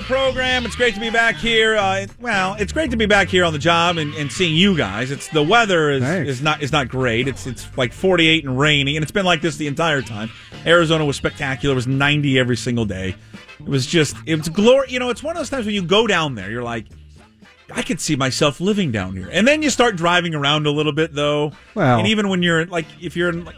radio program. It's great to be back here. Uh, well, it's great to be back here on the job and, and seeing you guys. It's the weather is, is not is not great. It's it's like 48 and rainy, and it's been like this the entire time. Arizona was spectacular. It was 90 every single day. It was just it's glory. You know, it's one of those times when you go down there, you're like, I could see myself living down here. And then you start driving around a little bit, though. Well- and even when you're like, if you're in like,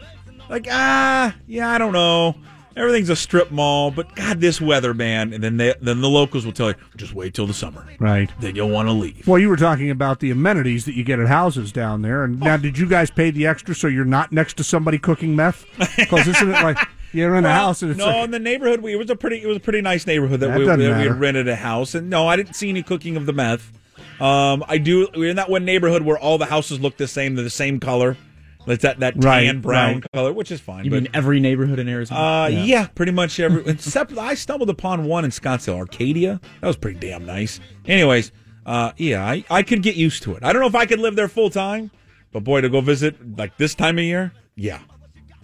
like ah, yeah, I don't know. Everything's a strip mall, but God, this weather, man. And then they, then the locals will tell you, just wait till the summer. Right. Then you'll want to leave. Well, you were talking about the amenities that you get at houses down there, and now did you guys pay the extra so you're not next to somebody cooking meth? Because isn't it like you're in a house and it's no, like, in the neighborhood, we, it was a pretty, it was a pretty nice neighborhood that, That we, we had rented a house, and no, I didn't see any cooking of the meth. Um, I do. We're in that one neighborhood where all the houses look the same, they're the same color. It's that that tan Right, brown right. color, which is fine. You but, mean every neighborhood in Arizona? Uh, yeah. pretty much every. Except I stumbled upon one in Scottsdale, Arcadia. That was pretty damn nice. Anyways, uh, yeah, I, I could get used to it. I don't know if I could live there full time, but boy, to go visit like this time of year, yeah,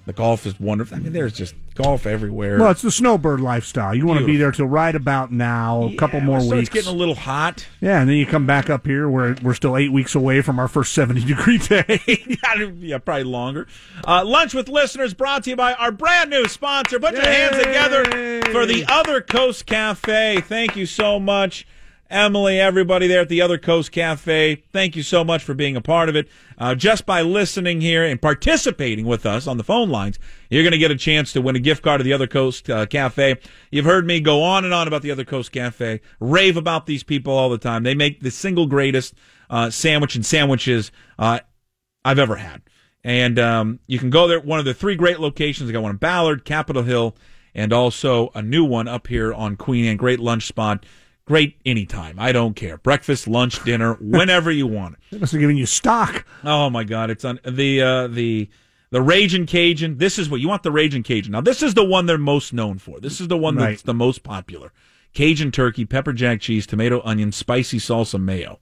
the golf is wonderful. I mean, there's just golf everywhere. well, it's the snowbird lifestyle. You want to be there till right about now, a couple more weeks. It's getting a little hot. yeah, and then you come back up here where we're still eight weeks away from our first seventy degree day. yeah, probably longer. Uh, Lunch with listeners brought to you by our brand new sponsor. Put your hands together for the Other Coast Cafe. Thank you so much, Emily, everybody there at the Other Coast Cafe. Thank you so much for being a part of it. Uh, just by listening here and participating with us on the phone lines, you're going to get a chance to win a gift card to the Other Coast uh, Cafe. You've heard me go on and on about the Other Coast Cafe, rave about these people all the time. They make the single greatest uh, sandwich and sandwiches uh, I've ever had. And um, you can go there. One of the three great locations. They got one in Ballard, Capitol Hill, and also a new one up here on Queen Anne. Great lunch spot. Great anytime. I don't care. Breakfast, lunch, dinner, whenever you want it. They must have given you stock. Oh my God! It's on the uh, the the Raging Cajun. This is what you want. The Raging Cajun. Now this is the one they're most known for. This is the one Right. that's the most popular. Cajun turkey, pepper jack cheese, tomato, onion, spicy salsa, mayo.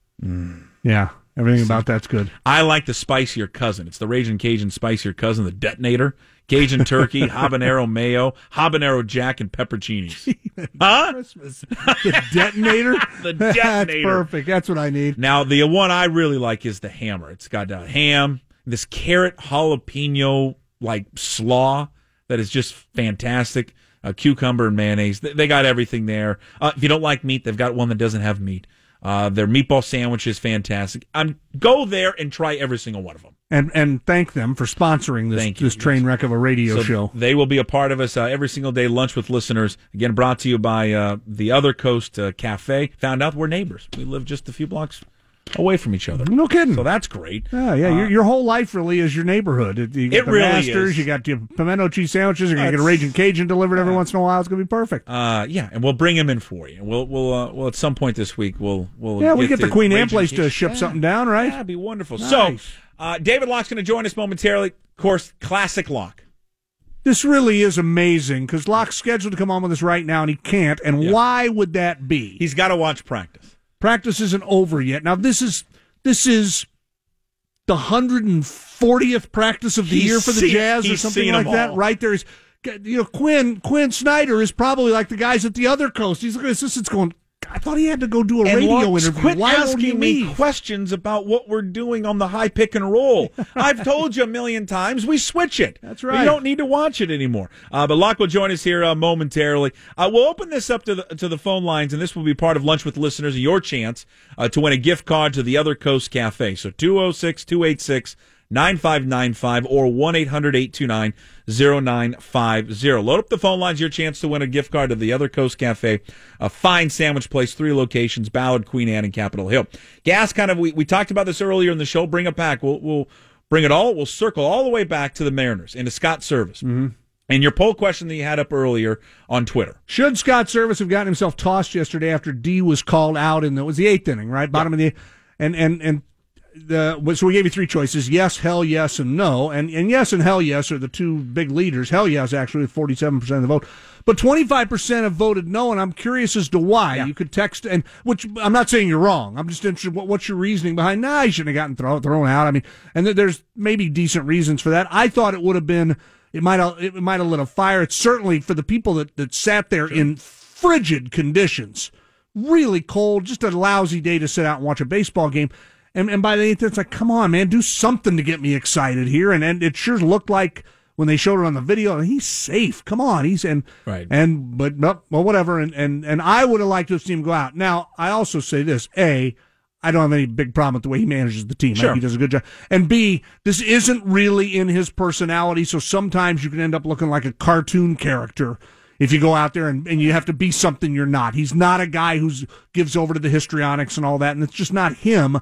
Yeah, everything about that's good. I like the spicier cousin. It's the Raging Cajun spicier cousin, the detonator. Cajun turkey, habanero mayo, habanero jack, and pepperoncinis. huh? The detonator. The That's detonator. perfect. That's what I need. Now, the one I really like is the hammer. It's got uh, ham, this carrot jalapeno like slaw that is just fantastic. Uh, cucumber and mayonnaise. They, they got everything there. Uh, if you don't like meat, they've got one that doesn't have meat. Uh, their meatball sandwich is fantastic. Um, go there and try every single one of them. And and thank them for sponsoring this Thank you. this train wreck of a radio So show. They will be a part of us uh, every single day. Lunch with listeners. Again, brought to you by uh, the Other Coast uh, Cafe. Found out we're neighbors. We live just a few blocks away from each other. No kidding. So that's great. Yeah, yeah. your, your whole life really is your neighborhood. It, you got It the really Masters, is. you got your pimento cheese sandwiches. You're gonna get a Raging Cajun delivered every once in a while. It's gonna be perfect. Uh, yeah, and we'll bring him in for you. We'll we'll uh, well at some point this week we'll we'll yeah, we get the Queen Anne place to ship Yeah. something down, right? Yeah, that'd be wonderful. Nice. So, uh, David Locke's going to join us momentarily. Of course, classic Locke. This really is amazing because Locke's scheduled to come on with us right now, and he can't. And why would that be? He's got to watch practice. Practice isn't over yet. Now this is this is the hundred and fortieth practice of the He's year for the seen- Jazz or something like that. Right there's you know Quinn Quinn Snyder is probably like the guys at the other coast. He's looking at assistants going. I thought he had to go do a And radio interview. quit Why asking me questions about what we're doing on the high pick and roll. I've told you a million times we switch it. That's right. You don't need to watch it anymore. Uh, but Locke will join us here uh, momentarily. Uh, we'll open this up to the to the phone lines, and this will be part of lunch with listeners. Your chance uh, to win a gift card to the Other Coast Cafe. So 206 286 9595 or 1 800 829 0950. Load up the phone lines, your chance to win a gift card to the Other Coast Cafe, a fine sandwich place, three locations, Ballard, Queen Anne, and Capitol Hill. Gas kind of, we, we talked about this earlier in the show. Bring it back. We'll, we'll bring it all, we'll circle all the way back to the Mariners and to Scott Servais. Mm-hmm. And your poll question that you had up earlier on Twitter. Should Scott Servais have gotten himself tossed yesterday after D was called out in the it was the eighth inning, right? Bottom of the and and and the so we gave you three choices: yes, hell, yes, and no. And and yes and hell, yes are the two big leaders. Hell, yes, actually, with forty seven percent of the vote, but twenty five percent have voted no. And I'm curious as to why. You could text and which I'm not saying you're wrong. I'm just interested. What, what's your reasoning behind? Nah, he shouldn't have gotten thrown thrown out. I mean, and th- there's maybe decent reasons for that. I thought it would have been. It might have it might have lit a fire. It's certainly for the people that, that sat there in frigid conditions really cold, just a lousy day to sit out and watch a baseball game. And, and by the eighth, it's like, come on, man, do something to get me excited here. And, and it sure looked like when they showed it on the video, he's safe. Come on, he's and right. And but well, whatever. And and and I would have liked to have seen him go out. Now I also say this: a, I don't have any big problem with the way he manages the team. Sure. he does a good job. And B, this isn't really in his personality, so sometimes you can end up looking like a cartoon character if you go out there and, and you have to be something you're not. He's not a guy who gives over to the histrionics and all that, and it's just not him.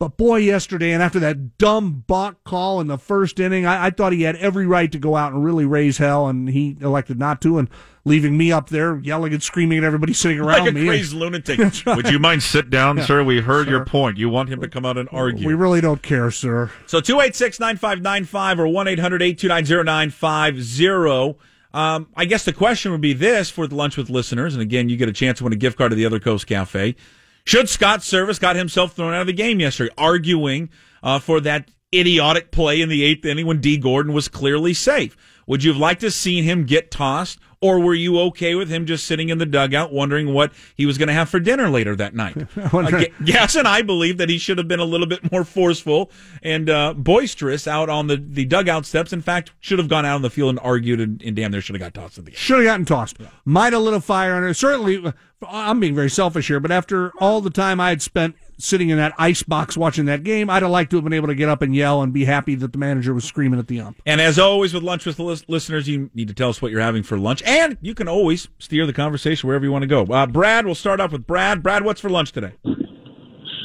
But boy, yesterday, and after that dumb balk call in the first inning, I, I, thought he had every right to go out and really raise hell, and he elected not to, and leaving me up there yelling and screaming at everybody sitting around like a me. crazy lunatic. right. Would you mind sit down, yeah. sir? We heard sir. your point. You want him to come out and argue. We really don't care, sir. So 286-9595 or 1-800-829-0950. Um, I guess the question would be this for the Lunch with listeners, and again, you get a chance to win a gift card to the Other Coast Cafe. Should Scott Servais got himself thrown out of the game yesterday, arguing uh, for that idiotic play in the eighth inning when Dee Gordon was clearly safe? Would you have liked to seen him get tossed, or were you okay with him just sitting in the dugout wondering what he was going to have for dinner later that night? uh, yes, and I believe that he should have been a little bit more forceful and uh, boisterous out on the, the dugout steps. In fact, should have gone out on the field and argued, and, and damn, there should have got tossed at the game. Should have gotten tossed. Might have lit a fire under. Certainly, I'm being very selfish here, but after all the time I had spent sitting in that ice box watching that game, I'd have liked to have been able to get up and yell and be happy that the manager was screaming at the ump. And as always with lunch with the listeners, you need to tell us what you're having for lunch, and you can always steer the conversation wherever you want to go. Uh, Brad, we'll start off with Brad. Brad, what's for lunch today?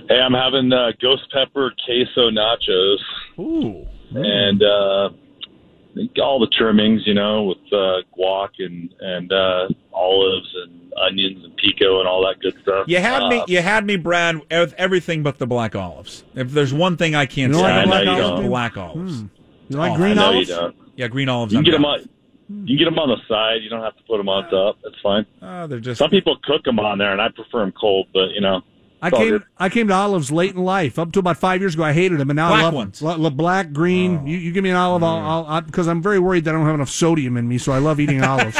Hey, I'm having uh, ghost pepper queso nachos. Ooh. And uh, all the trimmings, you know, with uh, guac and and uh, olives and onions and pico and all that good stuff. You had uh, me, you had me, Brad, with everything but the black olives. If there's one thing I can't you say, like black, olives? black olives. Hmm. You like oh, green olives? You yeah, green olives. You can I'm get them on. You can get them on the side. You don't have to put them on top. That's fine. Oh, they're just some people cook them on there, and I prefer them cold. But you know, I came I came to olives late in life. Up to about five years ago, I hated them, and now black I love ones. them. black, green. Oh. You, you, give me an olive, mm. I'll, I'll, because I'm very worried that I don't have enough sodium in me, so I love eating olives.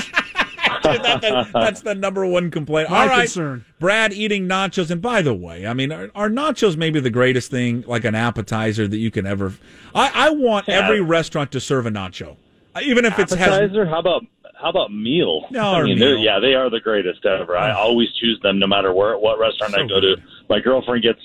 that, that's the number one complaint. My All right, concern. Brad eating nachos, and by the way, I mean, are, are, nachos maybe the greatest thing, like an appetizer that you can ever? I, I want yeah. every restaurant to serve a nacho, even if appetizer, it's appetizer. How about how about meal? No, I mean, meal. yeah, they are the greatest ever. I always choose them no matter where what restaurant so I go to. My girlfriend gets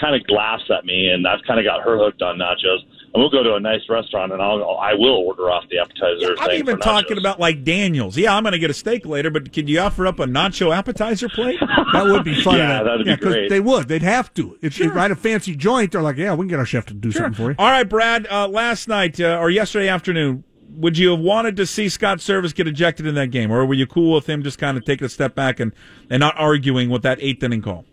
kind of laughs at me, and I've kind of got her hooked on nachos. And we'll go to a nice restaurant, and I'll I will order off the appetizer. Yeah, I'm even talking about like Daniels. Yeah, I'm going to get a steak later, but could you offer up a nacho appetizer plate? that would be fun. yeah, that'd yeah, be great. They would. They'd have to. If sure. you write a fancy joint, they're like, yeah, we can get our chef to do sure. something for you. All right, Brad. Uh, last night uh, or yesterday afternoon, would you have wanted to see Scott Servais get ejected in that game, or were you cool with him just kind of taking a step back and, and not arguing with that eighth inning call?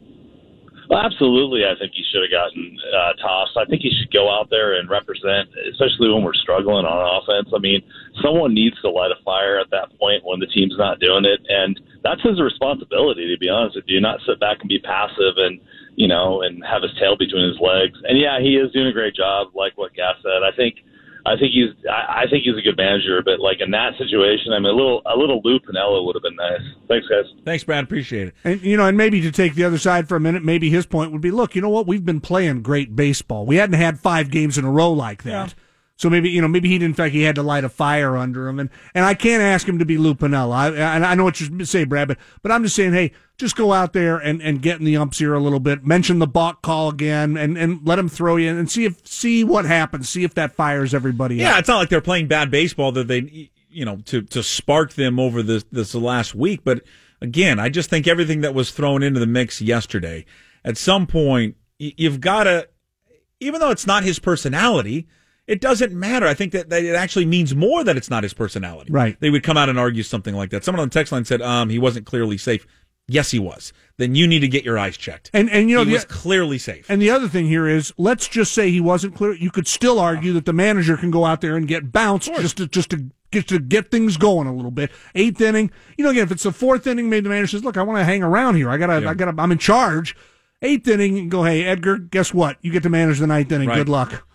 Well, absolutely. I think he should have gotten uh, tossed. I think he should go out there and represent, especially when we're struggling on offense. I mean, someone needs to light a fire at that point when the team's not doing it, and that's his responsibility. To be honest with you, not sit back and be passive and you know and have his tail between his legs. And yeah, he is doing a great job, like what Gas said. I think I think he's I, I think he's a good manager, but like in that situation, I mean a little a little Lou Piniella would have been nice. Thanks, guys. Thanks, Brad. Appreciate it. And you know, and maybe to take the other side for a minute, maybe his point would be, look, you know what? We've been playing great baseball. We hadn't had five games in a row like that. Yeah. So maybe you know maybe he didn't think he had to light a fire under him, and and I can't ask him to be Lou Piniella. I, and I know what you say, Brad, but but I'm just saying, hey, just go out there and, and get in the umps here a little bit. Mention the balk call again, and, and let him throw you in and see if see what happens. See if that fires everybody. Yeah, up. it's not like they're playing bad baseball that they you know to to spark them over this this last week. But again, I just think everything that was thrown into the mix yesterday, at some point, you've got to, even though it's not his personality it doesn't matter. I think that, that it actually means more that it's not his personality. Right. They would come out and argue something like that. Someone on the text line said, um, he wasn't clearly safe. Yes, he was. Then you need to get your eyes checked. And and you know he the, was clearly safe. And the other thing here is, let's just say he wasn't clear. You could still argue that the manager can go out there and get bounced just to just to get to get things going a little bit. Eighth inning, you know, again, if it's the fourth inning, maybe the manager says, "Look, I want to hang around here. I gotta, yeah. I gotta, I'm in charge." Eighth inning, go, hey Edgar, guess what? You get to manage the ninth inning. Right. Good luck.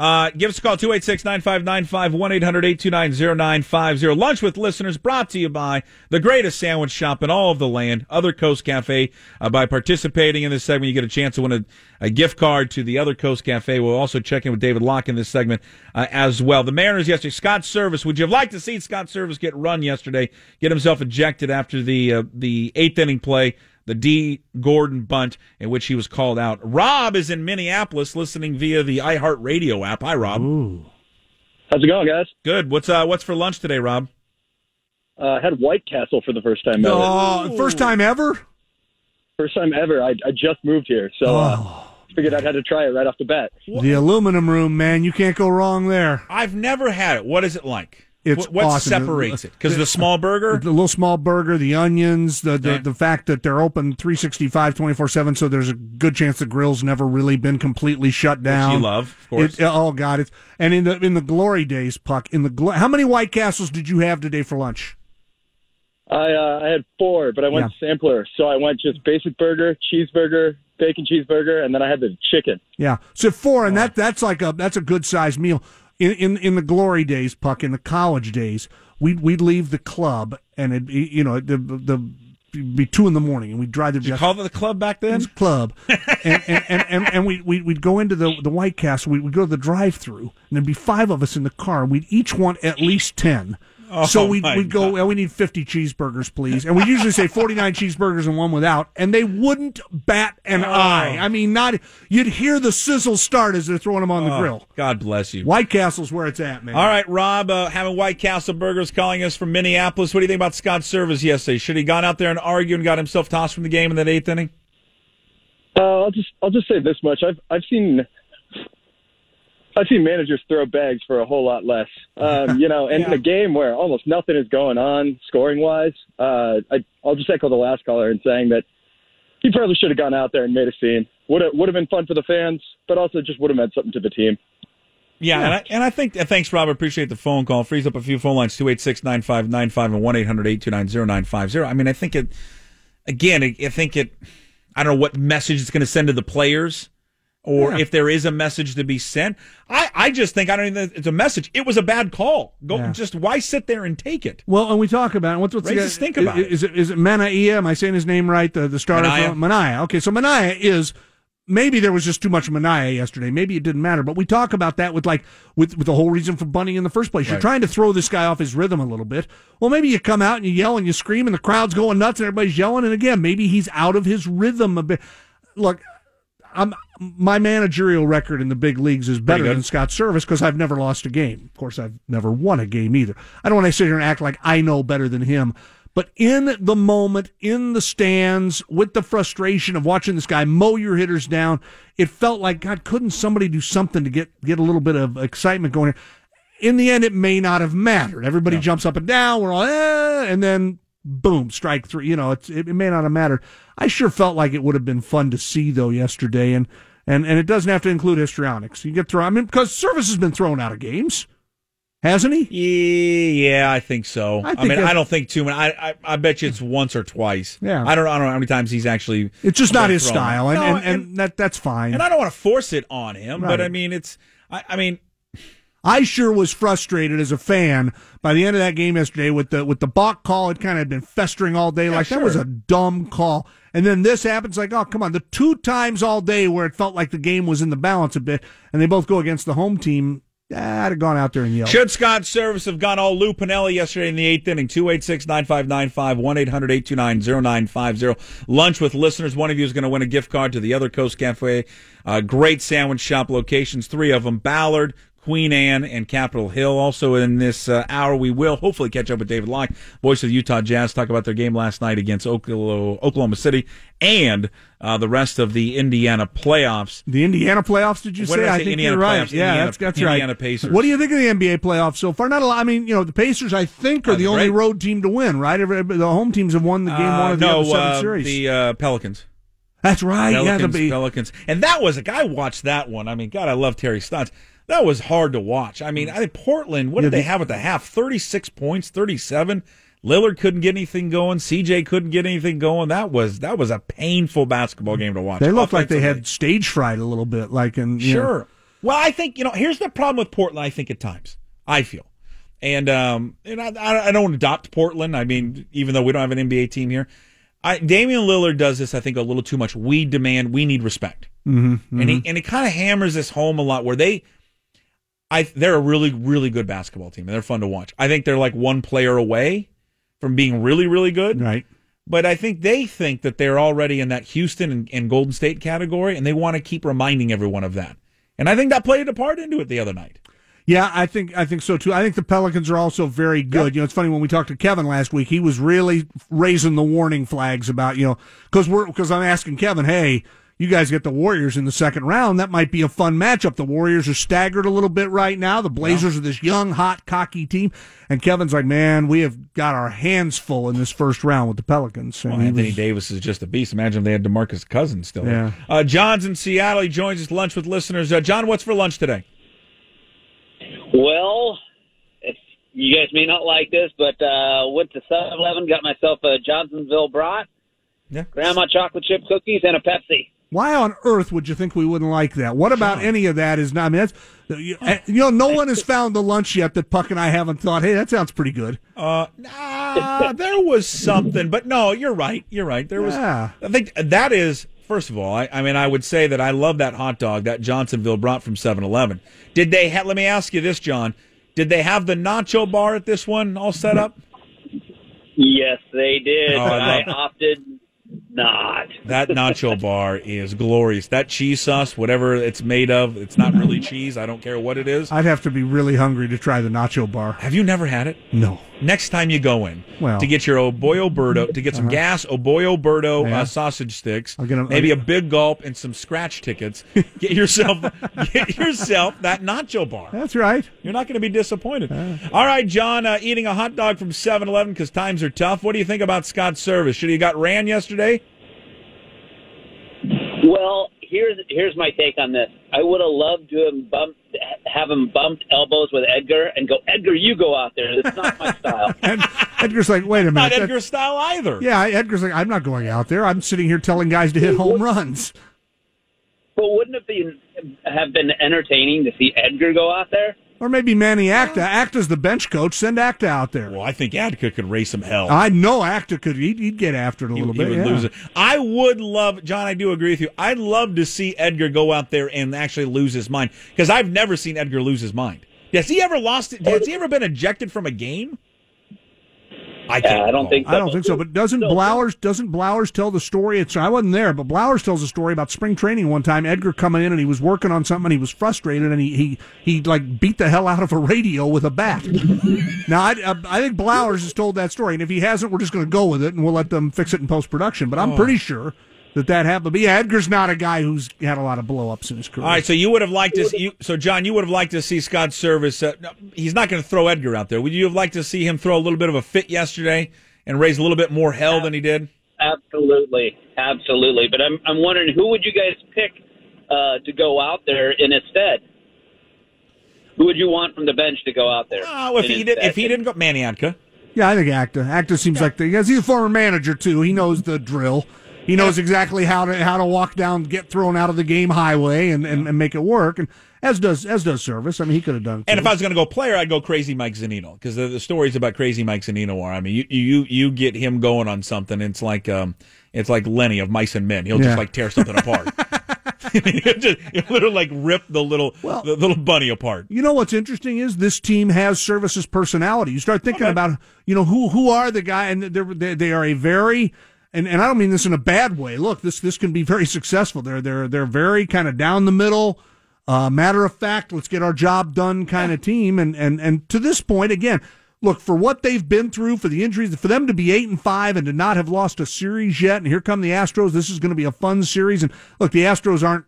Uh, give us a call, 286-9595, 1-800-829-0950. Lunch with listeners brought to you by the greatest sandwich shop in all of the land, Other Coast Cafe. Uh, by participating in this segment, you get a chance to win a, a, gift card to the Other Coast Cafe. We'll also check in with David Locke in this segment uh, as well. The Mariners yesterday, Scott Servais. Would you have liked to see Scott Servais get run yesterday, get himself ejected after the, uh, the eighth inning play? The Dee Gordon bunt in which he was called out. Rob is in Minneapolis listening via the iHeartRadio app. Hi, Rob. Ooh. How's it going, guys? Good. What's uh, what's for lunch today, Rob? Uh, I had White Castle for the first time ever. Oh, first time ever? First time ever. I, I just moved here, so uh, Oh. figured I'd had to try it right off the bat. The aluminum room, man, you can't go wrong there. I've never had it. What is it like? It's what what awesome. separates it? Because the small burger. The little small burger, the onions, the the, Yeah. the fact that they're open 365, 24 7, so there's a good chance the grill's never really been completely shut down. you love, of course. It, oh God, it's and in the in the glory days, Puck. In the glo- how many White Castles did you have today for lunch? I uh, I had four, but I went sampler, so I went just basic burger, cheeseburger, bacon cheeseburger, and then I had the chicken. Yeah, so four, and that that's like a that's a good sized meal. In, in in the glory days, Puck, in the college days, we'd we'd leave the club, and it'd you know the the it'd be two in the morning, and we'd drive the Did you call it the club back then? club, and and, and, and, we we we'd go into the the White Castle. We would go to the drive through, and there'd be five of us in the car. We'd each want at least ten. so we'd, we'd go, well, we need 50 cheeseburgers, please. And we usually say 49 cheeseburgers and one without. And they wouldn't bat an eye. I mean, not, you'd hear the sizzle start as they're throwing them on the Oh, grill. God bless you. White Castle's where it's at, man. All right, Rob, uh, having White Castle Burgers calling us from Minneapolis. What do you think about Scott Servais yesterday? Should he gone out there and argue and got himself tossed from the game in that eighth inning? Uh, I'll just I'll just say this much. I've I've seen I've seen managers throw bags for a whole lot less. Um, you know, and in a game where almost nothing is going on scoring wise, uh, I, I'll just echo the last caller in saying that he probably should have gone out there and made a scene. Would have would have been fun for the fans, but also just would have meant something to the team. Yeah, And, I, and I think, uh, thanks, Rob. Appreciate the phone call. Frees up a few phone lines 286 9595 and 1 800 829 0950. I mean, I think it, again, I think it, I don't know what message it's going to send to the players or Yeah. if there is a message to be sent. I, I just think, I don't even think it's a message. It was a bad call. Go, Yeah. just why sit there and take it? Well, and we talk about it. What's, what's the Raise a stink about is, it. Is it is it Manaia? Am I saying his name right? The the starter Manaea. from Mania. Okay, so Mania is maybe there was just too much Mania yesterday. Maybe it didn't matter, but we talk about that with like with with the whole reason for bunting in the first place. You're Right. trying to throw this guy off his rhythm a little bit. Well, maybe you come out and you yell and you scream and the crowd's going nuts and everybody's yelling. And again, maybe he's out of his rhythm a bit. Look. I'm, my managerial record in the big leagues is better than Scott Servais because I've never lost a game. Of course, I've never won a game either. I don't want to sit here and act like I know better than him. But in the moment, in the stands, with the frustration of watching this guy mow your hitters down, it felt like God. Couldn't somebody do something to get get a little bit of excitement going? here? In the end, it may not have mattered. Everybody jumps up and down. We're all, eh, and then boom, strike three. You know, it's, it, it may not have mattered. I sure felt like it would have been fun to see though yesterday, and and and it doesn't have to include histrionics. You get thrown. I mean, because Servais has been thrown out of games, hasn't he? Yeah, yeah, I think so. I I, mean, I don't think too many. I, I, I bet you it's once or twice. Yeah. I don't, I don't know how many times he's actually. It's just not his thrown. style, and, No, and, and, that that's fine. and I don't want to force it on him, Right. but I mean, it's. I, I mean, I sure was frustrated as a fan by the end of that game yesterday with the with the balk call. It kind of had been festering all day. like that was a dumb call. And then this happens. Like, oh come on, the two times all day where it felt like the game was in the balance a bit, and they both go against the home team. I'd have gone out there and yelled. should Scott Servais have gone all Lou Piniella yesterday in the eighth inning? 286 9595 1 800 829 0950. Lunch with listeners. One of you is going to win a gift card to the Other Coast Cafe. Uh, great sandwich shop locations, three of them Ballard, Queen Anne, and Capitol Hill. Also in this uh, hour, we will hopefully catch up with David Locke, voice of the Utah Jazz, talk about their game last night against Oklahoma, Oklahoma City and uh, the rest of the Indiana playoffs. The Indiana playoffs, did you say? did I I think Indiana you're right. playoffs? Yeah, Indiana- that's that's Indiana right. Pacers. What do you think of the NBA playoffs so far? Not a lot. I mean, you know, the Pacers, I think, are Oh, the only great. road team to win. Right? Every, the home teams have won the game one Uh, of the no, other seven uh, series. the uh, Pelicans. that's right. yeah, Pelicans, the, Pelicans, and that was a guy watched that one. I mean, God, I love Terry Stotts. That was hard to watch. I mean, I think Portland. What Yeah, did they the- have at the half? Thirty-six points, thirty-seven. Lillard couldn't get anything going. CJ couldn't get anything going. That was that was a painful basketball game to watch. They looked like they had stage fright a little bit, like in you know. Sure. Well, I think you know. Here's the problem with Portland. I think at times, I feel, and um, and I, I don't adopt Portland. I mean, even though we don't have an NBA team here, I, Damian Lillard does this. I think a little too much. We demand. We need respect, Mm-hmm, mm-hmm. and he and he kind of hammers this home a lot. Where they, I they're a really really good basketball team, and they're fun to watch. I think they're like one player away from being really really good. right. But I think they think that they're already in that Houston and, and Golden State category, and they want to keep reminding everyone of that. And I think that played a part into it the other night. Yeah, I think I think so too. I think the Pelicans are also very good. You know, it's funny when we talked to Kevin last week, he was really raising the warning flags about you know because we're because I'm asking Kevin, hey, you guys get the Warriors in the second round. That might be a fun matchup. The Warriors are staggered a little bit right now. The Blazers are this young, hot, cocky team, and Kevin's like, man, we have got our hands full in this first round with the Pelicans. And Well, Anthony was- Davis is just a beast. Imagine if they had Demarcus Cousins still. Yeah. Uh, John's in Seattle. He joins us lunch with listeners. Uh, John, what's for lunch today? Well, you guys may not like this, but uh, went to 7-Eleven, got myself a Johnsonville brat, Yeah. grandma chocolate chip cookies, and a Pepsi. Why on earth would you think we wouldn't like that? What about any of that is not? I mean, that's you you know, no one has found the lunch yet that Puck and I haven't thought. Hey, that sounds pretty good. Uh, nah, there was something, but no, you're right. You're right. There was. Yeah. I think that is. First of all, I, I mean, I would say that I love that hot dog that Johnsonville brought from 7-Eleven. Did they? Ha- let me ask you this, John. Did they have the nacho bar at this one all set up? Yes, they did, Oh, I I, opted not. That nacho bar is glorious. That cheese sauce, whatever it's made of, it's not really cheese. I don't care what it is. I'd have to be really hungry to try the nacho bar. Have you never had it? No. Next time you go in Well. to get your Oboyo Birdo, to get some gas Oboyo Birdo Yeah. uh, sausage sticks, I'll get 'em- maybe I'll a big gulp and some scratch tickets. Get yourself, get yourself that nacho bar. That's right. You're not going to be disappointed. All right, John, uh, eating a hot dog from 7-Eleven because times are tough. What do you think about Scott's service? Should he have got ran yesterday? Well, here's here's my take on this. I would have loved to have bumped, have him bumped elbows with Edgar and go, Edgar, you go out there. It's not my style. And Edgar's like, wait a minute. Not that- style either. yeah, Edgar's like, I'm not going out there. I'm sitting here telling guys to hit home runs. But wouldn't it be have been entertaining to see Edgar go out there? Or maybe Manny Acta. Acta's the bench coach. Send Acta out there. Well, I think Acta could raise some hell. I know Acta could. He'd, he'd get after it a He, little he bit. would yeah. lose it. I would love, John. I do agree with you. I'd love to see Edgar go out there and actually lose his mind because I've never seen Edgar lose his mind. Has he ever lost it? Has he ever been ejected from a game? I can't. I don't think I don't think so. But doesn't Blowers doesn't Blowers tell the story? It's I wasn't there, but Blowers tells a story about spring training one time. Edgar coming in and he was working on something. and He was frustrated and he he he like beat the hell out of a radio with a bat. now I, I think Blowers has told that story, and if he hasn't, we're just going to go with it and we'll let them fix it in post production. But Oh. I'm pretty sure that that happened. But yeah, Edgar's not a guy who's had a lot of blowups in his career. All right, so you would have liked to. See, you, so John, you would have liked to see Scott Servais. Uh, no, he's not going to throw Edgar out there. Would you have liked to see him throw a little bit of a fit yesterday and raise a little bit more hell than he did? Absolutely, absolutely. But I'm I'm wondering who would you guys pick uh, to go out there in his stead? Who would you want from the bench to go out there? Oh, if he did, stead? if he didn't go, Manny Acta. Yeah, I think Acta. Acta seems like the because he's a former manager too. He knows the drill. He knows exactly how to how to walk down, get thrown out of the game highway, and, and, and make it work. And as does as does Servais. I mean, he could have done. It And if I was going to go player, I'd go Crazy Mike Zunino because the, the stories about Crazy Mike Zunino are. I mean, you you you get him going on something. It's like um, it's like Lenny of Mice and Men. He'll Yeah. just like tear something apart. He'll just he'll literally like rip the little Well- the little bunny apart. You know what's interesting is this team has Servais's personality. You start thinking about you know who who are the guy, and they're, they they are a very and, and I don't mean this in a bad way. Look, this this can be very successful. They're they're they're very kind of down the middle, uh, matter of fact. Let's get our job done kind of team. And and and to this point, again, look for what they've been through, for the injuries, for them to be eight and five and to not have lost a series yet. And here come the Astros. This is going to be a fun series. And look, the Astros aren't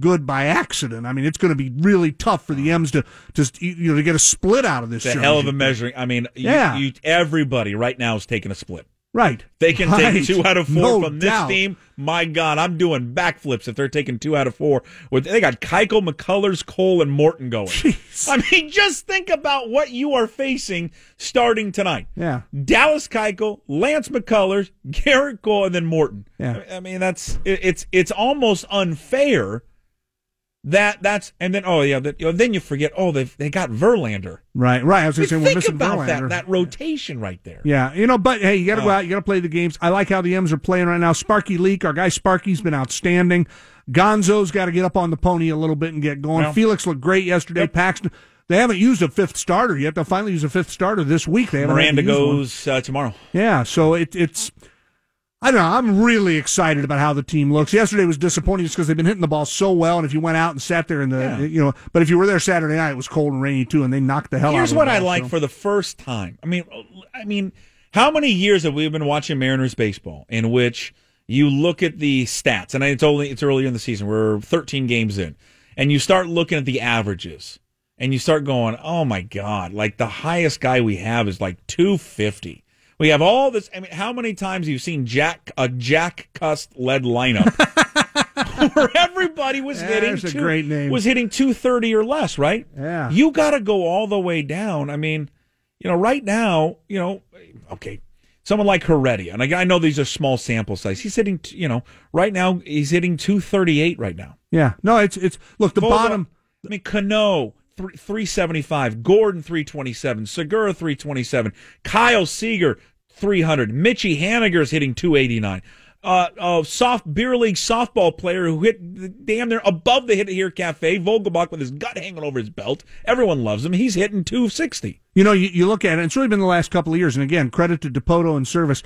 good by accident. I mean, it's going to be really tough for the M's to to you know to get a split out of this. It's a hell of a measuring. I mean, you- Yeah. you, everybody right now is taking a split. Right. They can Right. take two out of four No from this doubt. team. My God, I'm doing backflips if they're taking two out of four. With they got Keuchel, McCullers, Cole, and Morton going. Jeez. I mean, just think about what you are facing starting tonight. Yeah. Dallas Keuchel, Lance McCullers, Gerrit Cole, and then Morton. Yeah. I I mean, that's it- it's it's almost unfair That that's and then oh yeah, that, you know, then you forget oh they they got Verlander. Right, right. I was going to say we're missing about Verlander. that that rotation right there. Yeah, you know, but hey, you got to go Oh. out. You got to play the games. I like how the M's are playing right now. Sparky Leak, our guy Sparky's been outstanding. Gonzo's got to get up on the pony a little bit and get going. Well- Felix looked great yesterday. Paxton, they haven't used a fifth starter yet. They'll finally use a fifth starter this week. They haven't Miranda to use one. goes uh, tomorrow. Yeah, so it, it's. I don't know. I'm really excited about how the team looks. Yesterday was disappointing just because they've been hitting the ball so well, and if you went out and sat there in the, Yeah. you know, but if you were there Saturday night, it was cold and rainy too, and they knocked the hell out. Here's of the what I like so. for the first time. I mean, I mean, how many years have we been watching Mariners baseball in which you look at the stats, and it's only it's earlier in the season. We're 13 games in, and you start looking at the averages, and you start going, "Oh my god!" Like the highest guy we have is like 250. We have all this. I mean, how many times have you seen Jack a Jack Cust led lineup where everybody was Yeah, hitting there's a great name. was hitting 230 or less, right? Yeah. You got to go all the way down. I mean, you know, right now, you know, okay, someone like Heredia, and I, I know these are small sample size. He's hitting, t- you know, right now he's hitting 238 right now. Yeah, no, it's it's look the Vogel- bottom. I mean, Cano. Three, 375, Gordon 327, Segura 327, Kyle Seager 300, Mitchie Haniger's hitting 289. Uh, uh, soft beer league softball player who hit damn near above the hit here cafe. Vogelbach with his gut hanging over his belt. Everyone loves him. He's hitting 260. You know, you, you look at it, and it's really been the last couple of years. And again, credit to Dipoto and Servais.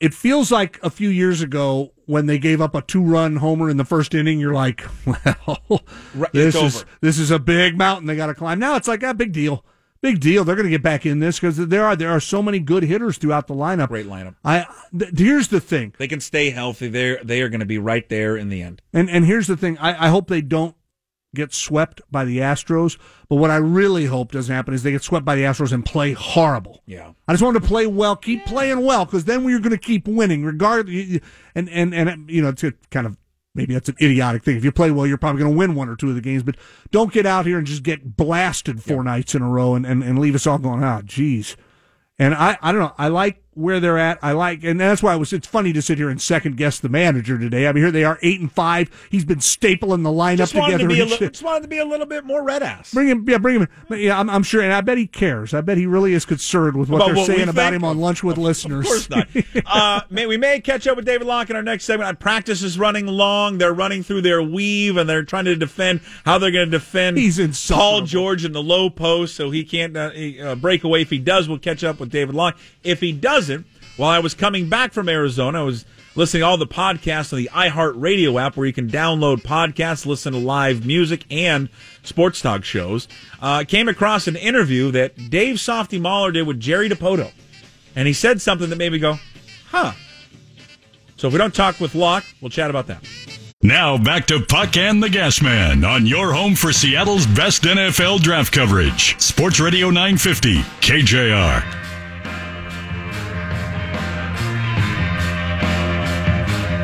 It feels like a few years ago when they gave up a two-run homer in the first inning. You're like, well, Right, this is over. this is a big mountain they got to climb. Now it's like a big deal, big deal. They're going to get back in this because there are there are so many good hitters throughout the lineup. Great lineup. I th- here's the thing. They can stay healthy. They're they are going to be right there in the end. And and here's the thing. I, I hope they don't get swept by the Astros. But what I really hope doesn't happen is they get swept by the Astros and play horrible. Yeah. I just want them to play well, keep playing well, because then we're going to keep winning, regardless. And and and you know, to kind of maybe that's an idiotic thing. If you play well, you're probably going to win one or two of the games. But don't get out here and just get blasted four nights in a row and, and, and leave us all going, ah, geez. And I, I don't know. I like where they're at. I like, and that's why it was. It's funny to sit here and second guess the manager today. I mean, here they are, eight and five. He's been stapling the lineup Just together. to be a li- just wanted to be a little bit more red ass. Bring him, yeah, bring him. But yeah, I'm, I'm sure, and I bet he cares. I bet he really is concerned with what About they're what saying about him on lunch with listeners. Of course not. uh, may, we may catch up with David Locke in our next segment. Practice is running long. They're running through their weave and they're trying to defend how they're going to defend He's Paul. George in the low post so he can't uh, he, uh, break away. If he does, we'll catch up with David Locke. If he doesn't, while I was coming back from Arizona, I was listening to all the podcasts on the iHeartRadio app where you can download podcasts, listen to live music and sports talk shows. Uh, came across an interview that Dave Softy Mahler did with Jerry Dipoto. And he said something that made me go, huh. So if we don't talk with Locke, we'll chat about that. Now back to Puck and the Gas Man on your home for Seattle's best NFL draft coverage. Sports Radio 950, KJR.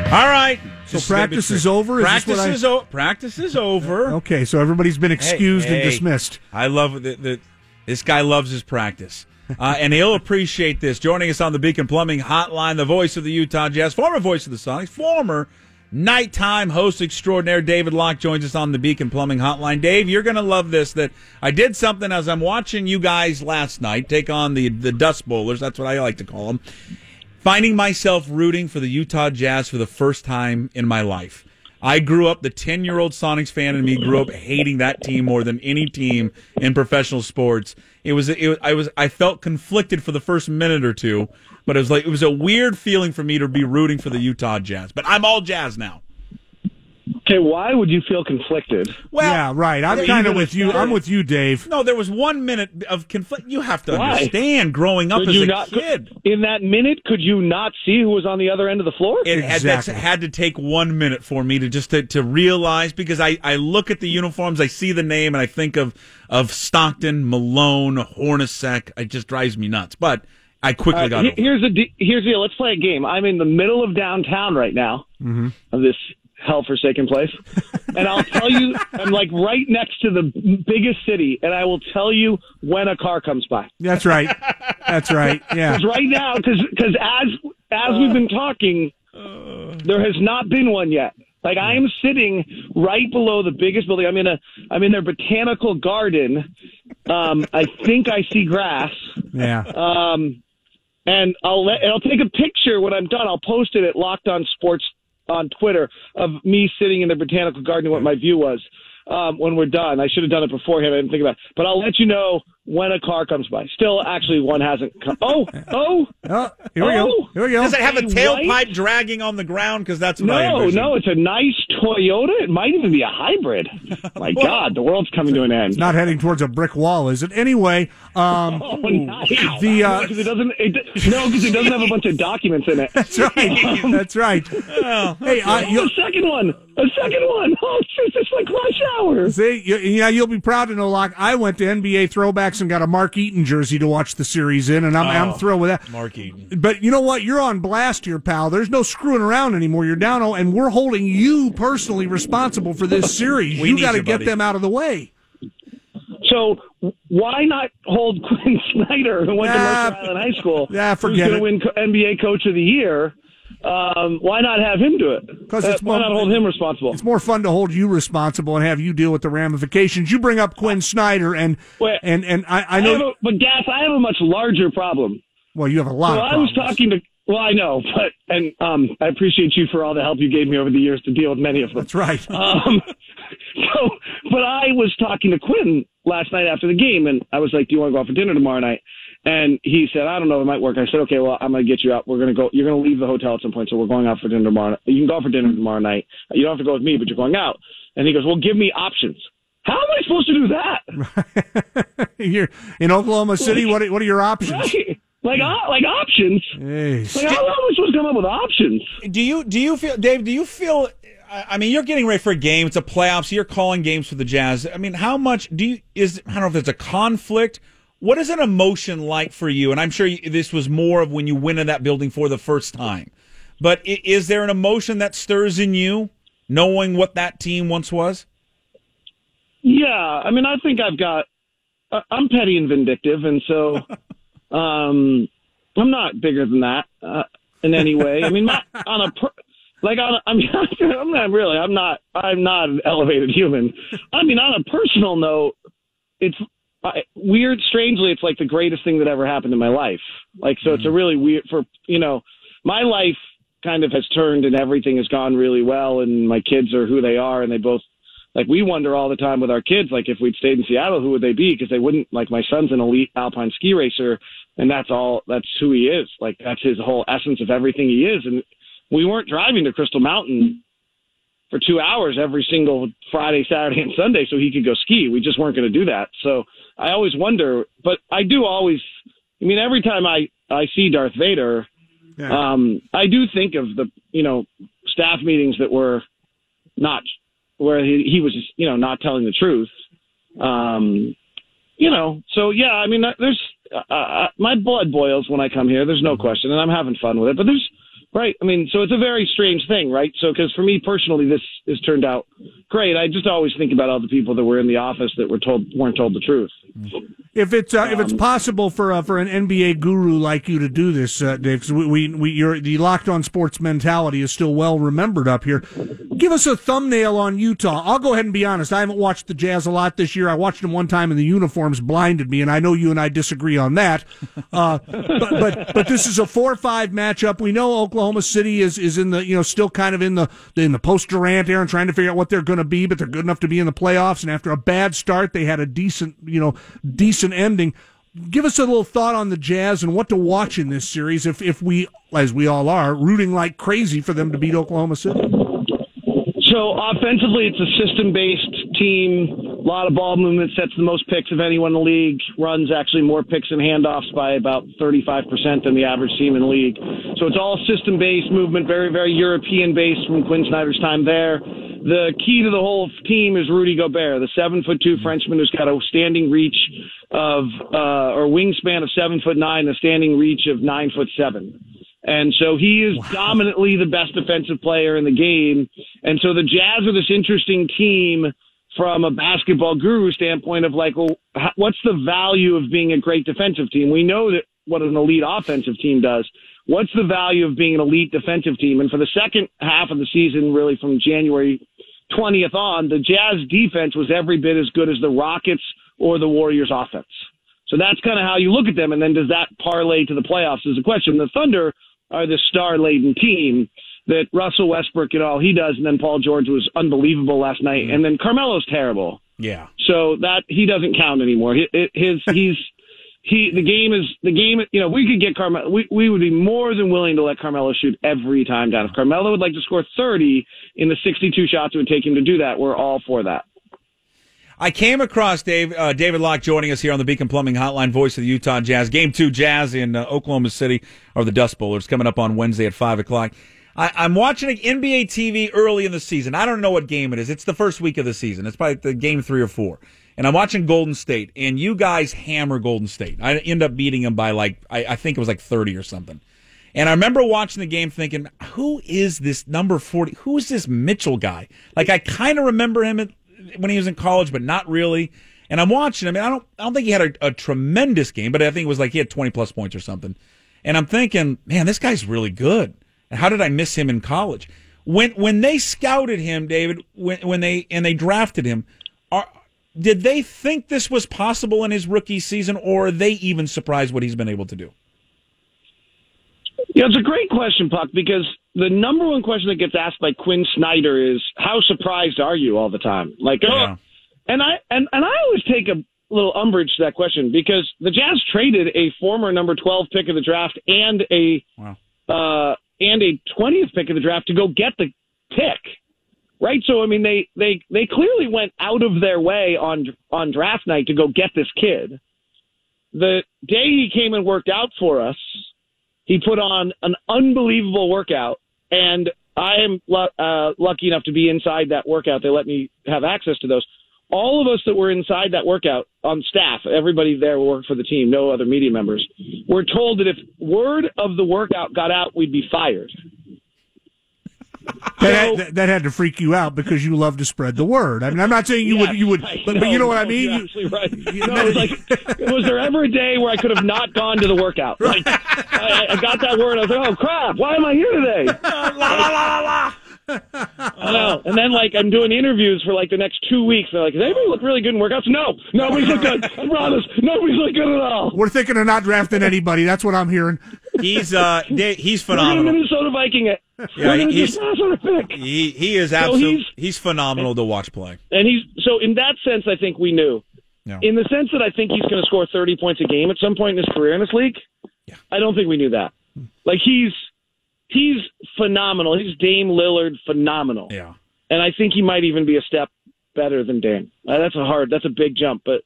All right. So This gonna be practice is over? Is Practice what I- is, o- practice is over. Okay, so everybody's been excused Hey, and dismissed. I love that. that This guy loves his practice. Uh, and he'll appreciate this. Joining us on the Beacon Plumbing Hotline, the voice of the Utah Jazz, former voice of the Sonics, former nighttime host extraordinaire David Locke joins us on the Beacon Plumbing Hotline. Dave, you're going to love this. That I did something as I'm watching you guys last night take on the the Dust Bowlers. That's what I like to call them. Finding myself rooting for the Utah Jazz for the first time in my life. I grew up the 10 year old Sonics fan in me grew up hating that team more than any team in professional sports. It was, it I was, I felt conflicted for the first minute or two, but it was like, it was a weird feeling for me to be rooting for the Utah Jazz, but I'm all Jazz now. Okay, why would you feel conflicted? Well, yeah, right. I'm kind of with you. I'm with you, Dave. No, there was one minute of conflict. You have to Why? understand growing up Could as a not kid. in that minute? Could you not see who was on the other end of the floor? It had, Exactly. had to take one minute for me to just to, to realize because I, I look at the uniforms, I see the name, and I think of of Stockton, Malone, Hornacek. It just drives me nuts. But I quickly Uh, got he- over. it. here's the de- here's the deal. Let's play a game. I'm in the middle of downtown right now Mm-hmm. of this hell forsaken place, and I'll tell you, I'm like right next to the biggest city, and I will tell you when a car comes by. That's right. That's right. Yeah. Because right now, because as as we've been talking, there has not been one yet. Like I am sitting right below the biggest building. I'm in a I'm in their botanical garden. Um, I think I see grass. Yeah. Um, and I'll let and I'll take a picture when I'm done. I'll post it at Locked On Sports on Twitter of me sitting in the botanical garden. and What my view was um, when we're done. I should have done it beforehand. I didn't think about it. But I'll let you know when a car comes by. Still, actually, one hasn't come. Oh, oh, Oh, here we go. Oh. Here we go. Does it have a Hey, tailpipe white? dragging on the ground? Because that's what I no, envision. no, it's a nice Toyota. It might even be a hybrid. My God, the world's coming to an end. Not heading towards a brick wall, is it? Anyway, um, Oh, nice. the uh, because it doesn't. It, no, because it doesn't have a bunch of documents in it. that's right. That's right. Hey, uh, Oh, you, a second one. A second one. Oh, it's just like rush hour. see, you, yeah, you'll be proud to know, like I went to NBA throwbacks and got a Mark Eaton jersey to watch the series in, and I'm, I'm Oh. thrilled with that. Mark Eaton. But you know what? You're on blast here, pal. There's no screwing around anymore. You're down, oh, and we're holding you personally responsible for this series. We you got to get buddy. them out of the way. So why not hold Quinn Snyder, who went to Ah, Mercer Island High School, yeah, who's forget going it. to win NBA Coach of the Year? Um, why not have him do it? 'Cause Uh, it's why more- not hold him responsible? It's more fun to hold you responsible and have you deal with the ramifications. You bring up Quinn Snyder, and Wait. and and I, I know. a, but Gas, I have a much larger problem. well, you have a lot. Of I was talking to. Well, I know, but and um, I appreciate you for all the help you gave me over the years to deal with many of them. That's right. Um, so, but I was talking to Quinn last night after the game, and I was like, "Do you want to go out for dinner tomorrow night?" And he said, "I don't know, it might work." I said, "Okay, well, I'm going to get you out. We're going to go. You're going to leave the hotel at some point, so we're going out for dinner tomorrow. You can go out for dinner tomorrow night. You don't have to go with me, but you're going out." And he goes, "Well, give me options." How am I supposed to do that? You're in Oklahoma City. What are, what are your options? Right? Like, uh, like options. Jeez. Like, how am I supposed to come up with options? Do you do you feel, Dave? Do you feel? I I mean, you're getting ready for a game. It's a playoff, so you're calling games for the Jazz. I mean, how much do you is? I don't know if there's a conflict. What is an emotion like for you? And I'm sure you, this was more of when you went in that building for the first time. But is there an emotion that stirs in you, knowing what that team once was? Yeah, I mean, I think I've got. I'm petty and vindictive, and so um, I'm not bigger than that uh, in any way. I mean, not on a per, like on. A, I mean, I'm not really. I'm not. I'm not an elevated human. I mean, on a personal note, it's I, weird. Strangely, it's like the greatest thing that ever happened in my life. Like, so it's a mm-hmm. really weird for you know, my life kind of has turned and everything has gone really well, and my kids are who they are, and they both like we wonder all the time with our kids like if we'd stayed in seattle who would they be because they wouldn't like my son's an elite alpine ski racer and that's all that's who he is like that's his whole essence of everything he is and we weren't driving to crystal mountain for two hours every single friday saturday and sunday so he could go ski we just weren't going to do that so i always wonder but i do always i mean every time i i see darth vader um i do think of the you know staff meetings that were not where he, he was you know, not telling the truth. Um, you know, so yeah, I mean, there's, uh, uh, my blood boils when I come here. There's no question, and I'm having fun with it. But there's, right? I mean, so it's a very strange thing, right? So, because for me personally, this has turned out great. I just always think about all the people that were in the office that were told weren't told the truth. If it's uh, if it's possible for uh, for an NBA guru like you to do this, uh, Dave, we we, we your the locked on sports mentality is still well remembered up here. Give us a thumbnail on Utah. I'll go ahead and be honest. I haven't watched the Jazz a lot this year. I watched them one time, and the uniforms blinded me. And I know you and I disagree on that. Uh, but but but this is a four five matchup. We know Oklahoma City is is in the you know still kind of in the in the post Durant era and trying to figure out what they're going to be, but they're good enough to be in the playoffs. And after a bad start, they had a decent you know decent ending. Give us a little thought on the Jazz and what to watch in this series if if we as we all are rooting like crazy for them to beat Oklahoma City. So offensively, it's a system-based team. A lot of ball movement, sets the most picks of anyone in the league. Runs actually more picks and handoffs by about 35% than the average team in the league. So it's all system-based movement, very, very European-based from Quinn Snyder's time there. The key to the whole team is Rudy Gobert, the seven foot two Frenchman who's got a standing reach of uh, or wingspan of seven foot nine, a standing reach of nine foot seven. And so he is dominantly the best defensive player in the game. And so the Jazz are this interesting team from a basketball guru standpoint of like, well, what's the value of being a great defensive team? We know that what an elite offensive team does. what's the value of being an elite defensive team? And for the second half of the season, really from January 20th on, the Jazz defense was every bit as good as the Rockets or the Warriors offense. So that's kind of how you look at them. And then does that parlay to the playoffs is a question. The Thunder are the star laden team that Russell Westbrook and all he does. And then Paul George was unbelievable last night. And then Carmelo's terrible. Yeah. So that he doesn't count anymore. His, his he's he the game is the game. You know, we could get Carmelo. We we would be more than willing to let Carmelo shoot every time down. If Carmelo would like to score thirty in the sixty-two shots it would take him to do that, we're all for that. I came across Dave uh, David Locke joining us here on the Beacon Plumbing Hotline, voice of the Utah Jazz. Game two, Jazz in uh, Oklahoma City, or the Dust Bowl. It's coming up on Wednesday at five o'clock. I, am watching NBA TV early in the season. I don't know what game it is. It's the first week of the season. It's probably the game three or four. And I'm watching Golden State, and you guys hammer Golden State. I end up beating them by like I, I think it was like 30 or something. And I remember watching the game thinking, who is this number 40? Who is this Mitchell guy? Like I kind of remember him when he was in college, but not really. And I'm watching him. I don't I don't think he had a, a tremendous game, but I think it was like he had 20 plus points or something. And I'm thinking, man, this guy's really good. And how did I miss him in college? When when they scouted him, David, when when they and they drafted him, are, did they think this was possible in his rookie season, or are they even surprised what he's been able to do? Yeah, it's a great question, Puck, because the number one question that gets asked by Quin Snyder is, "How surprised are you all the time?" Like, oh, yeah. and I and and I always take a little umbrage to that question because the Jazz traded a former number twelve pick of the draft and a wow. uh, and a 20th pick of the draft to go get the pick. Right? So I mean they they they clearly went out of their way on on draft night to go get this kid. The day he came and worked out for us, he put on an unbelievable workout and I am uh, lucky enough to be inside that workout. They let me have access to those all of us that were inside that workout on staff, everybody there worked for the team, no other media members, were told that if word of the workout got out, we'd be fired. That, so, had, that, had to freak you out because you love to spread the word. I mean, I'm not saying you yes, would, you would, but, know, but you know what no, I mean. You're absolutely right. You, no, it was like, was there ever a day where I could have not gone to the workout? Like, I, I got that word. I was like, oh crap, why am I here today? la la la la. I know. And then like I'm doing interviews for like the next two weeks. They're like, does anybody look really good in workouts? No, nobody's look good. I promise, nobody's look good at all. We're thinking of not drafting anybody. That's what I'm hearing. He's uh he's phenomenal. We're Minnesota Viking it. Yeah, he's, he he is absolutely so he's, he's phenomenal to watch play. And he's so in that sense, I think we knew. Yeah. In the sense that I think he's going to score 30 points a game at some point in his career in this league. Yeah. I don't think we knew that. Like he's he's phenomenal. He's Dame Lillard phenomenal. Yeah. And I think he might even be a step better than Dame. Uh, that's a hard, that's a big jump, but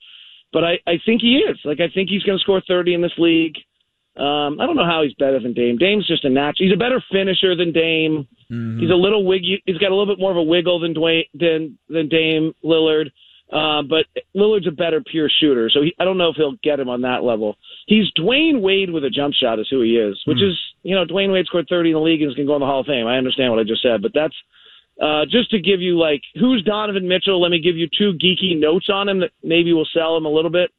but I, I think he is. Like I think he's going to score 30 in this league. Um, I don't know how he's better than Dame. Dame's just a natural. He's a better finisher than Dame. Mm-hmm. He's a little wiggy. He's got a little bit more of a wiggle than Dwayne than than Dame Lillard. Uh, but Lillard's a better pure shooter, so he, I don't know if he'll get him on that level. He's Dwyane Wade with a jump shot, is who he is, which mm. is you know Dwyane Wade scored 30 in the league and is going to go in the Hall of Fame. I understand what I just said, but that's uh, just to give you like who's Donovan Mitchell. Let me give you two geeky notes on him that maybe will sell him a little bit.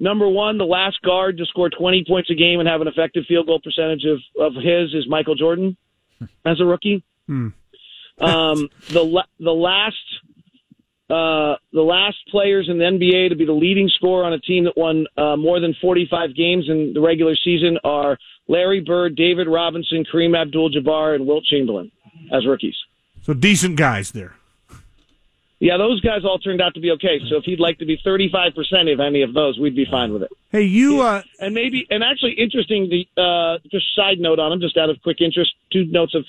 Number one, the last guard to score 20 points a game and have an effective field goal percentage of, of his is Michael Jordan as a rookie. Hmm. Um, the the last uh, the last players in the NBA to be the leading scorer on a team that won uh, more than 45 games in the regular season are Larry Bird, David Robinson, Kareem Abdul-Jabbar, and Wilt Chamberlain as rookies. So decent guys there. Yeah, those guys all turned out to be okay. So if he'd like to be 35% of any of those, we'd be fine with it. Hey, you uh and maybe and actually interesting the uh just side note on him just out of quick interest, two notes of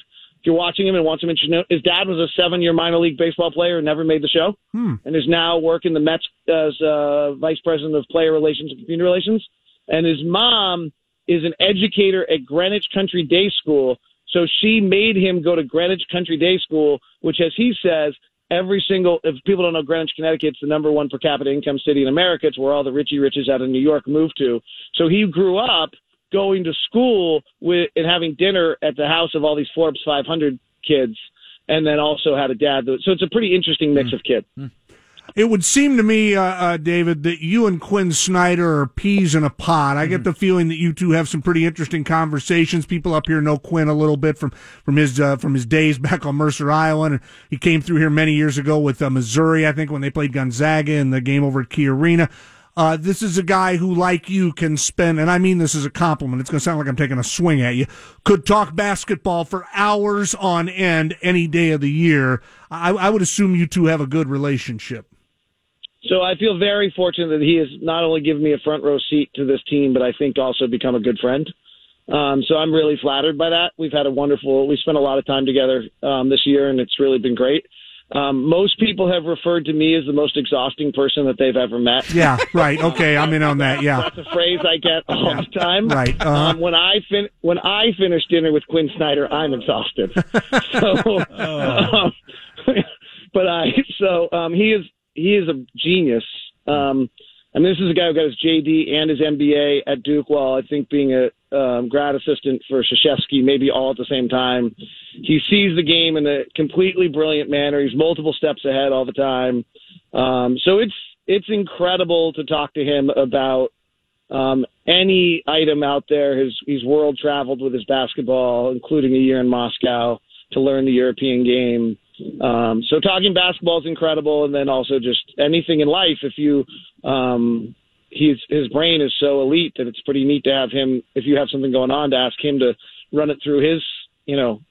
you're watching him and want some interesting his dad was a seven year minor league baseball player and never made the show hmm. and is now working the Mets as uh, vice president of player relations and community relations. And his mom is an educator at Greenwich Country Day School. So she made him go to Greenwich Country Day School, which, as he says, every single, if people don't know Greenwich, Connecticut, it's the number one per capita income city in America. It's where all the Richie Riches out of New York moved to. So he grew up going to school with and having dinner at the house of all these Forbes 500 kids, and then also had a dad. So it's a pretty interesting mix mm. of kids. Mm. It would seem to me, uh, uh, David, that you and Quin Snyder are peas in a pod. I get the feeling that you two have some pretty interesting conversations. People up here know Quin a little bit from from his uh, from his days back on Mercer Island. He came through here many years ago with uh, Missouri, I think, when they played Gonzaga in the game over at Key Arena. Uh, this is a guy who, like you, can spend, and I mean this as a compliment. It's going to sound like I'm taking a swing at you. Could talk basketball for hours on end any day of the year. I, I would assume you two have a good relationship. So I feel very fortunate that he has not only given me a front row seat to this team, but I think also become a good friend. Um, so I'm really flattered by that. We've had a wonderful, we spent a lot of time together um, this year, and it's really been great. Um, most people have referred to me as the most exhausting person that they've ever met. Yeah, right. Okay, I'm in on that. Yeah, That's a phrase I get all Yeah. the time. Right, uh-huh. Um, when I fin- when I finish dinner with Quin Snyder, I'm exhausted. so, um, but I so um, he is he is a genius. Um, I mean, this is a guy who got his JD and his MBA at Duke while I think being a um, grad assistant for Krzyzewski, maybe all at the same time. He sees the game in a completely brilliant manner. He's multiple steps ahead all the time. Um, so it's it's incredible to talk to him about um, any item out there. His, he's world traveled with his basketball, including a year in Moscow to learn the European game. Um, so talking basketball is incredible, and then also just anything in life. If you, um, he's his brain is so elite that it's pretty neat to have him. If you have something going on, to ask him to run it through his, you know,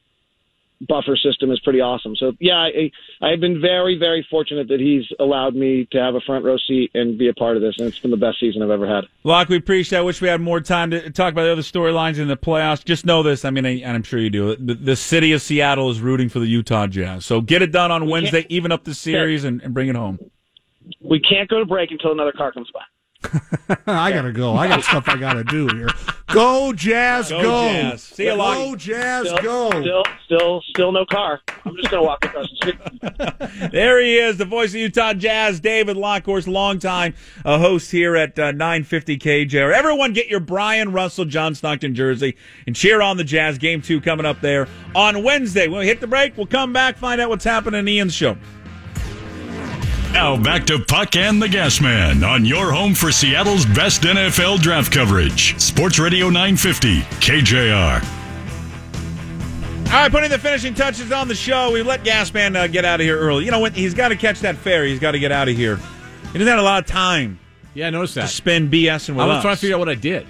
buffer system is pretty awesome. So yeah, I, I've been very, very fortunate that he's allowed me to have a front row seat and be a part of this, and it's been the best season I've ever had. Locke, we appreciate. I wish we had more time to talk about the other storylines in the playoffs. Just know this. I mean, and I'm sure you do. The, the city of Seattle is rooting for the Utah Jazz. So get it done on Wednesday, even up the series, and, and bring it home. We can't go to break until another car comes by. I gotta go. I got stuff I gotta do here. Go Jazz, Go, go! Jazz. See you, Locke. Go Jazz, Still, go! still, still, still no car. I'm just gonna walk across the street. There he is, the voice of Utah Jazz, David Lockhorst, longtime uh, host here at uh, 950 KJ. Everyone get your Bryon Russell, John Stockton jersey and cheer on the Jazz. Game two coming up there on Wednesday. When we hit the break, we'll come back, find out what's happening in Ian's show. Now back to Puck and the Gas Man on your home for Seattle's best NFL draft coverage. Sports Radio 950, KJR. All right, putting the finishing touches on the show. We let Gasman uh, get out of here early. You know, when he's got to catch that ferry, he's got to get out of here. He doesn't have a lot of time Yeah, I noticed that. to that. spend BSing with I was us. trying to figure out what I did.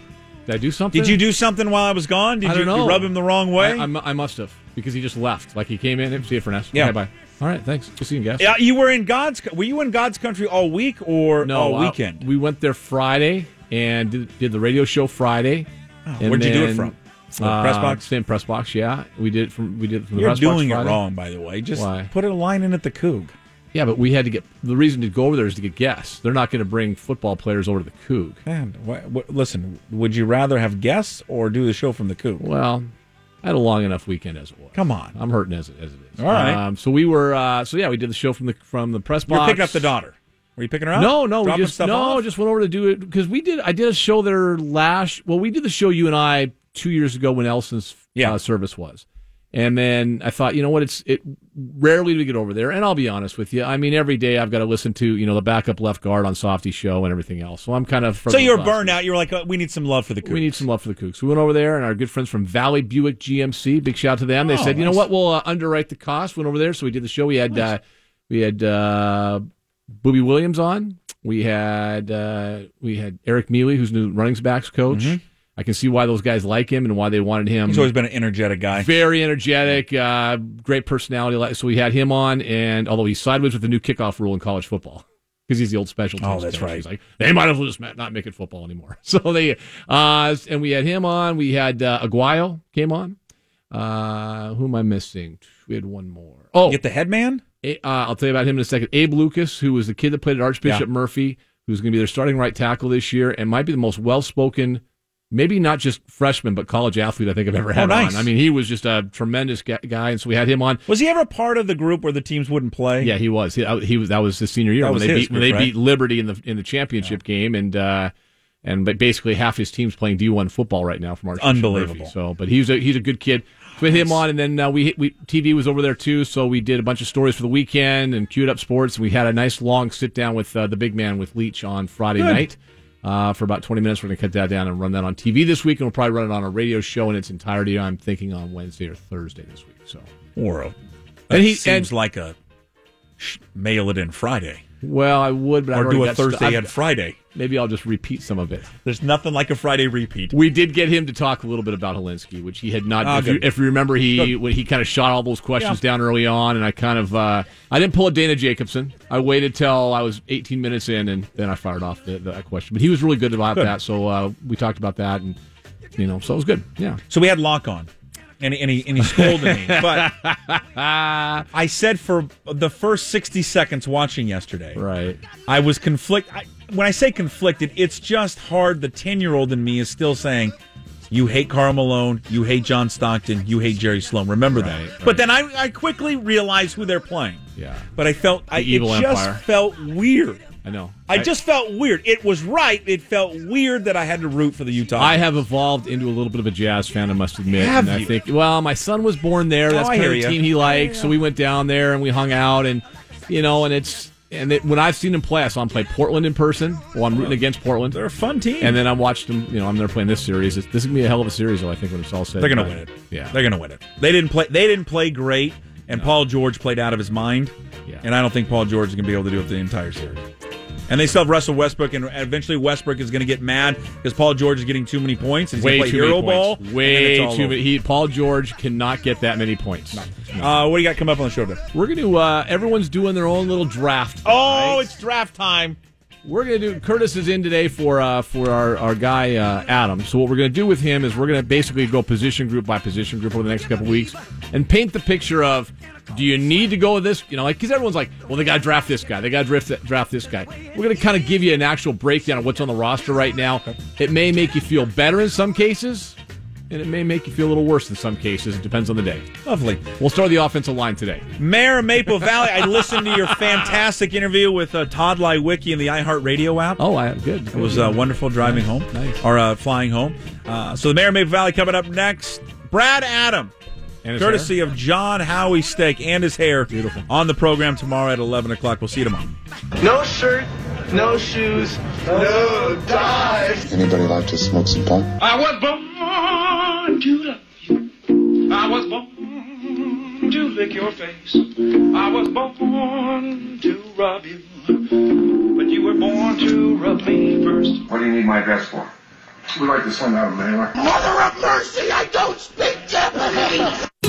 Did I do something? Did you do something while I was gone? Did I you, you rub him the wrong way? I, I I must have because he just left. Like he came in. See you Furness. Yeah. Okay, bye. All right. Thanks. Good seeing you guys. Yeah, you were in God's. Were you in God's country all week or No, all weekend? we went there Friday and did, did the radio show Friday. Oh, where'd you do it then, from? The uh, press box? Same press box. Yeah, we did it from we did it from the You're press box doing it Friday. wrong, by the way. Just Why? put a line in at the Coug. Yeah, but we had to get the reason to go over there is to get guests. They're not going to bring football players over to the Coug. Man, wh- wh- listen. Would you rather have guests or do the show from the Coug? Well, I had a long enough weekend as it was. Come on. I'm hurting as it, as it is. All right. Um, so we were. Uh, so yeah, we did the show from the from the press You're box. picking up the daughter. Were you picking her up? No, no, we just no, off? just went over to do it because we did. I did a show there last. Well, we did the show you and I two years ago when Elson's Yeah. uh, service was, and then I thought, you know what? It's it rarely do we get over there, and I'll be honest with you. I mean, every day I've got to listen to you know the backup left guard on Softy show and everything else. So I'm kind of So you're burned out. You were like, oh, we need some love for the Cougs. We need some love for the Cougs. We went over there, and our good friends from Valley Buick GMC, big shout out to them. They Oh, said, you know what, we'll uh, underwrite the cost. Went over there, so we did the show. We had uh, we had uh, Booby Williams on. We had uh, we had Eric Mele, who's new running backs coach. I can see why those guys like him and why they wanted him. He's always been an energetic guy. very energetic, uh, great personality. So we had him on, and although he's sideways with the new kickoff rule in college football. Because he's the old special teams. Oh, that's coach. right. He's like, they might as well just not make it football anymore. So they, uh, and we had him on. We had uh, Aguayo came on. Uh, who am I missing? We had one more. Oh, Get the headman? A- uh, I'll tell you about him in a second. Abe Lucas, who was the kid that played at Archbishop Yeah. Murphy, who's going to be their starting right tackle this year, and might be the most well-spoken, maybe not just freshman, but college athlete I think I've ever had Oh, nice. on. I mean, he was just a tremendous guy, and so we had him on. Was he ever part of the group where the teams wouldn't play? Yeah, he was. He, he was. That was his senior year That when they beat when they right? beat Liberty in the in the championship game, and uh, and but basically half his team's playing D one football right now from our Unbelievable. Murphy. So, but he's a he's a good kid. had him on, and then uh, we, we TV was over there too. So we did a bunch of stories for the weekend and queued up sports. We had a nice long sit down with uh, the big man with Leach on Friday Good. night uh, for about twenty minutes. We're going to cut that down and run that on TV this week, and we'll probably run it on a radio show in its entirety. I'm thinking on Wednesday or Thursday this week. So Or a, And he seems and- like a mail it in Friday well, I would, but or already do a Thursday I've- and Friday. Maybe I'll just repeat some of it. There's nothing like a Friday repeat. We did get him to talk a little bit about Hilinski, which he had not. Ah, if, you, if you remember, he when he kind of shot all those questions Yeah. down early on, and I kind of uh, I didn't pull a Dana Jacobson. I waited till I was 18 minutes in, and then I fired off the, the question. But he was really good about Good. that, so uh, we talked about that, and you know, so it was good. Yeah. So we had Locke on, and, and, he, and he scolded me. But I said for the first 60 seconds watching yesterday, Right. I was conflict. I, when I say conflicted, it's just hard. The 10 year old in me is still saying, you hate Karl Malone, you hate John Stockton, you hate Jerry Sloan. Remember Right, that. right. But then I, I quickly realized who they're playing. Yeah. But I felt I, it evil just felt weird. I know. I just felt weird. It was right. It felt weird that I had to root for the Utah. I have evolved into a little bit of a jazz fan, I must admit. Have and I you? think, well, my son was born there. Oh, That's Oh, kind of the team he likes. So we went down there and we hung out, and you know, and it's and it, when I've seen him play, I saw him play Portland in person. Well, I'm rooting against Portland. They're a fun team. And then I watched them. You know, I'm there playing this series. It's, this is gonna be a hell of a series, though. I think when it's all said, They're going to win it. Yeah, they're going to win it. They didn't play. They didn't play great, and Paul George played out of his mind. Yeah. And I don't think Paul George is going to be able to do it the entire series. And they still have Russell Westbrook, and eventually Westbrook is going to get mad because Paul George is getting too many points. And he's way going to too play hero many ball. points. and Way then it's all too over. many. He, Paul George cannot get that many points. No. Uh, what do you got coming up on the show today? We're gonna. Uh, everyone's doing their own little draft. Oh, right? it's draft time. We're gonna do. Curtis is in today for uh, for our our guy uh, Adam. So what we're gonna do with him is we're gonna basically go position group by position group over the next couple weeks and paint the picture of. Do you need to go with this? You know, like because everyone's like, well, they got to draft this guy. They got to draft draft this guy. We're gonna kind of give you an actual breakdown of what's on the roster right now. It may make you feel better in some cases, and it may make you feel a little worse in some cases. It depends on the day. Lovely. We'll start the offensive line today. Mayor of Maple Valley, I listened to your fantastic interview with uh, Todd Lywicki in the iHeartRadio app. Oh, I am. good. It was uh, wonderful driving home Nice. or uh, flying home. Uh, so the Mayor of Maple Valley coming up next. Brad Adam, And courtesy hair? of John Howie Steak and his hair. Beautiful. On the program tomorrow at 11 o'clock. We'll see you tomorrow. No shirt, no shoes, no ties. Anybody like to smoke some pot? I was born to love you. I was born to lick your face. I was born to rub you. But you were born to rub me first. What do you need my address for? We'd like to send out a mailer. Mother of mercy, I don't speak Japanese!